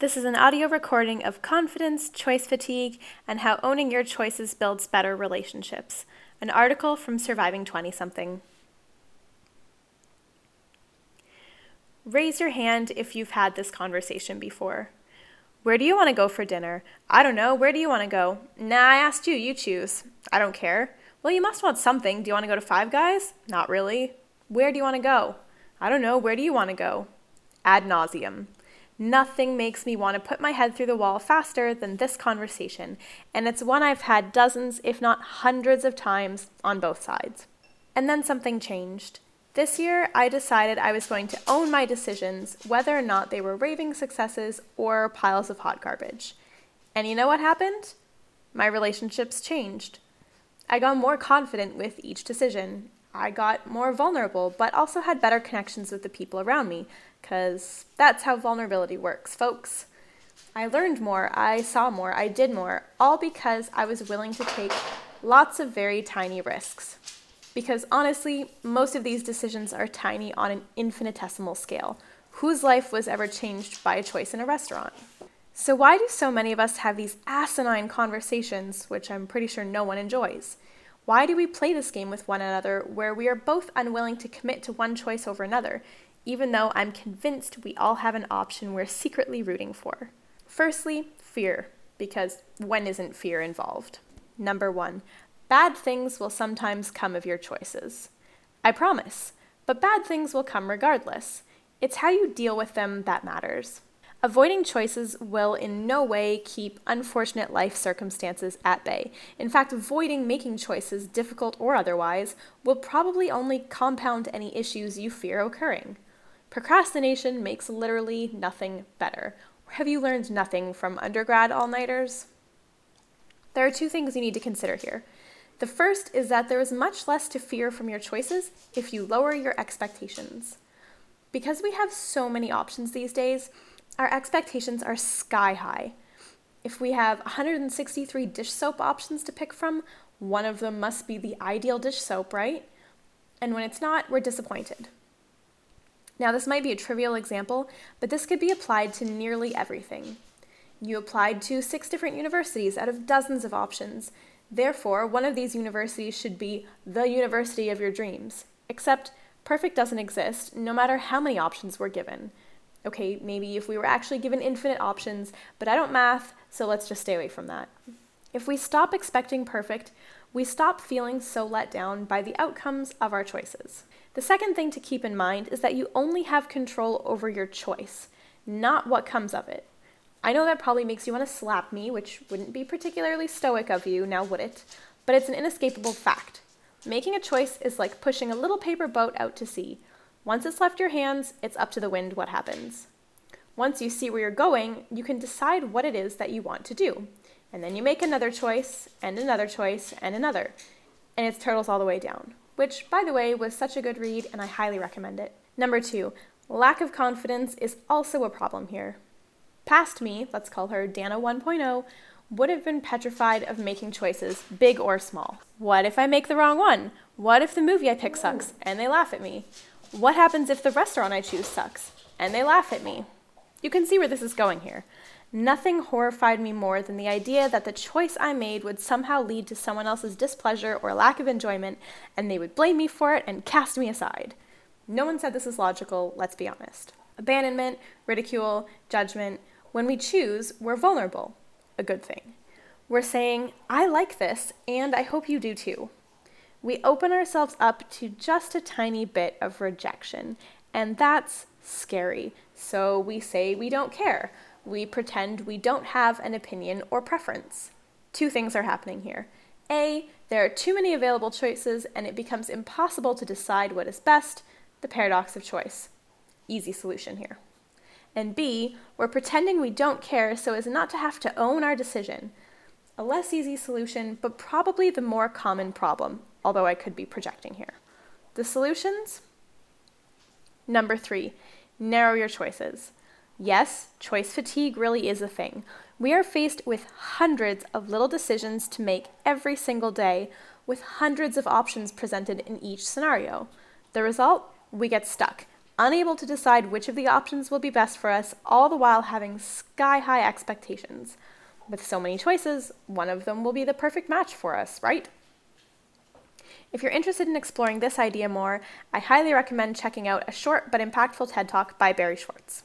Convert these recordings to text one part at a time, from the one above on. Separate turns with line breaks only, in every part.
This is an audio recording of confidence, choice fatigue, and how owning your choices builds better relationships. An article from Surviving 20 something. Raise your hand if you've had this conversation before. Where do you want to go for dinner? I don't know. Where do you want to go? Nah, I asked you. You choose. I don't care. Well, you must want something. Do you want to go to Five Guys? Not really. Where do you want to go? I don't know. Where do you want to go? Ad nauseum. Nothing makes me want to put my head through the wall faster than this conversation, and it's one I've had dozens, if not hundreds of times on both sides. And then something changed. This year, I decided I was going to own my decisions, whether or not they were raving successes or piles of hot garbage. And you know what happened? My relationships changed. I got more confident with each decision. I got more vulnerable, but also had better connections with the people around me, because that's how vulnerability works, folks. I learned more, I saw more, I did more, all because I was willing to take lots of very tiny risks. Because honestly, most of these decisions are tiny on an infinitesimal scale. Whose life was ever changed by a choice in a restaurant? So, why do so many of us have these asinine conversations, which I'm pretty sure no one enjoys? Why do we play this game with one another where we are both unwilling to commit to one choice over another, even though I'm convinced we all have an option we're secretly rooting for. Firstly, fear, because when isn't fear involved? Number one, bad things will sometimes come of your choices. I promise, but bad things will come regardless. It's how you deal with them that matters. Avoiding choices will in no way keep unfortunate life circumstances at bay. In fact, avoiding making choices, difficult or otherwise, will probably only compound any issues you fear occurring. Procrastination makes literally nothing better. Have you learned nothing from undergrad all nighters? There are two things you need to consider here. The first is that there is much less to fear from your choices if you lower your expectations. Because we have so many options these days, our expectations are sky high. If we have 163 dish soap options to pick from, one of them must be the ideal dish soap, right? And when it's not, we're disappointed. Now, this might be a trivial example, but this could be applied to nearly everything. You applied to six different universities out of dozens of options. Therefore, one of these universities should be the university of your dreams. Except, perfect doesn't exist, no matter how many options we're given. Okay, maybe if we were actually given infinite options, but I don't math, so let's just stay away from that. If we stop expecting perfect, we stop feeling so let down by the outcomes of our choices. The second thing to keep in mind is that you only have control over your choice, not what comes of it. I know that probably makes you want to slap me, which wouldn't be particularly stoic of you, now would it? But it's an inescapable fact. Making a choice is like pushing a little paper boat out to sea. Once it's left your hands, it's up to the wind what happens. Once you see where you're going, you can decide what it is that you want to do. And then you make another choice, and another choice, and another. And it's turtles all the way down which, by the way, was such a good read and I highly recommend it. Number two, lack of confidence is also a problem here. Past me, let's call her Dana 1.0, would have been petrified of making choices, big or small. What if I make the wrong one? What if the movie I pick sucks and they laugh at me? What happens if the restaurant I choose sucks and they laugh at me? You can see where this is going here. Nothing horrified me more than the idea that the choice I made would somehow lead to someone else's displeasure or lack of enjoyment, and they would blame me for it and cast me aside. No one said this is logical, let's be honest. Abandonment, ridicule, judgment, when we choose, we're vulnerable. A good thing. We're saying, I like this, and I hope you do too. We open ourselves up to just a tiny bit of rejection, and that's scary. So we say we don't care we pretend we don't have an opinion or preference. Two things are happening here. A, there are too many available choices and it becomes impossible to decide what is best, the paradox of choice. Easy solution here. And B, we're pretending we don't care so as not to have to own our decision. A less easy solution, but probably the more common problem, although I could be projecting here. The solutions? Number three, narrow your choices. Yes, choice fatigue really is a thing. We are faced with hundreds of little decisions to make every single day, with hundreds of options presented in each scenario. The result? We get stuck, unable to decide which of the options will be best for us, all the while having sky high expectations. With so many choices, one of them will be the perfect match for us, right? If you're interested in exploring this idea more, I highly recommend checking out a short but impactful TED Talk by Barry Schwartz.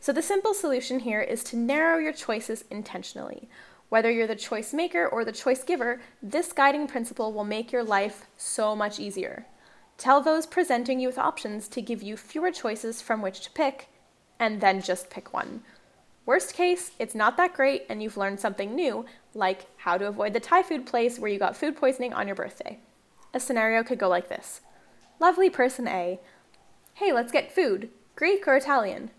So, the simple solution here is to narrow your choices intentionally. Whether you're the choice maker or the choice giver, this guiding principle will make your life so much easier. Tell those presenting you with options to give you fewer choices from which to pick, and then just pick one. Worst case, it's not that great and you've learned something new, like how to avoid the Thai food place where you got food poisoning on your birthday. A scenario could go like this Lovely person A. Hey, let's get food. Greek or Italian?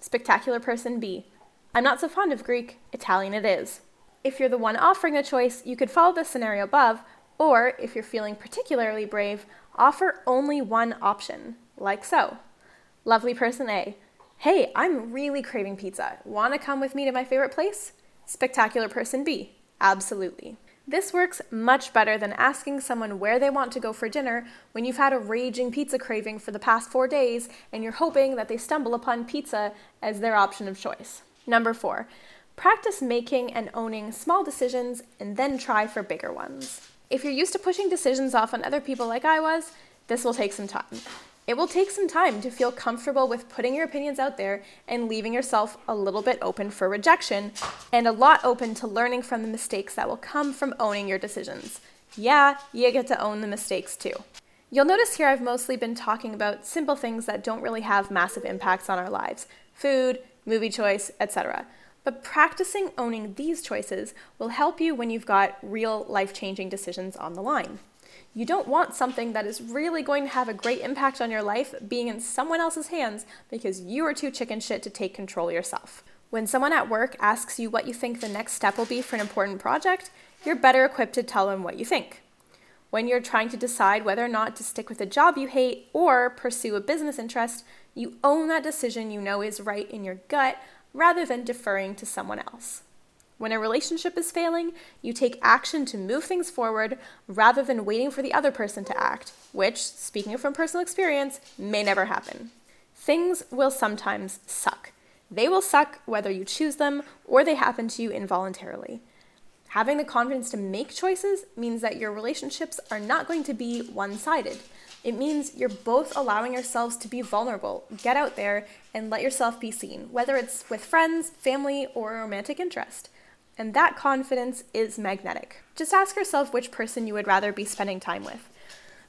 Spectacular person B. I'm not so fond of Greek. Italian it is. If you're the one offering the choice, you could follow the scenario above, or if you're feeling particularly brave, offer only one option, like so. Lovely person A. Hey, I'm really craving pizza. Want to come with me to my favorite place? Spectacular person B. Absolutely. This works much better than asking someone where they want to go for dinner when you've had a raging pizza craving for the past four days and you're hoping that they stumble upon pizza as their option of choice. Number four, practice making and owning small decisions and then try for bigger ones. If you're used to pushing decisions off on other people like I was, this will take some time. It will take some time to feel comfortable with putting your opinions out there and leaving yourself a little bit open for rejection and a lot open to learning from the mistakes that will come from owning your decisions. Yeah, you get to own the mistakes too. You'll notice here I've mostly been talking about simple things that don't really have massive impacts on our lives food, movie choice, etc. But practicing owning these choices will help you when you've got real life changing decisions on the line. You don't want something that is really going to have a great impact on your life being in someone else's hands because you are too chicken shit to take control yourself. When someone at work asks you what you think the next step will be for an important project, you're better equipped to tell them what you think. When you're trying to decide whether or not to stick with a job you hate or pursue a business interest, you own that decision you know is right in your gut rather than deferring to someone else. When a relationship is failing, you take action to move things forward rather than waiting for the other person to act, which, speaking from personal experience, may never happen. Things will sometimes suck. They will suck whether you choose them or they happen to you involuntarily. Having the confidence to make choices means that your relationships are not going to be one sided. It means you're both allowing yourselves to be vulnerable, get out there, and let yourself be seen, whether it's with friends, family, or romantic interest. And that confidence is magnetic. Just ask yourself which person you would rather be spending time with.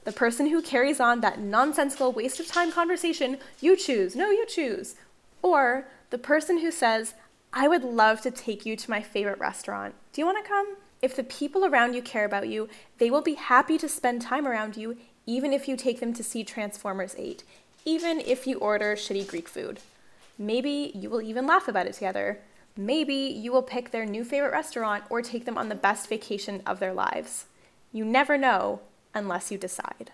The person who carries on that nonsensical waste of time conversation, you choose, no, you choose. Or the person who says, I would love to take you to my favorite restaurant. Do you want to come? If the people around you care about you, they will be happy to spend time around you, even if you take them to see Transformers 8, even if you order shitty Greek food. Maybe you will even laugh about it together. Maybe you will pick their new favorite restaurant or take them on the best vacation of their lives. You never know unless you decide.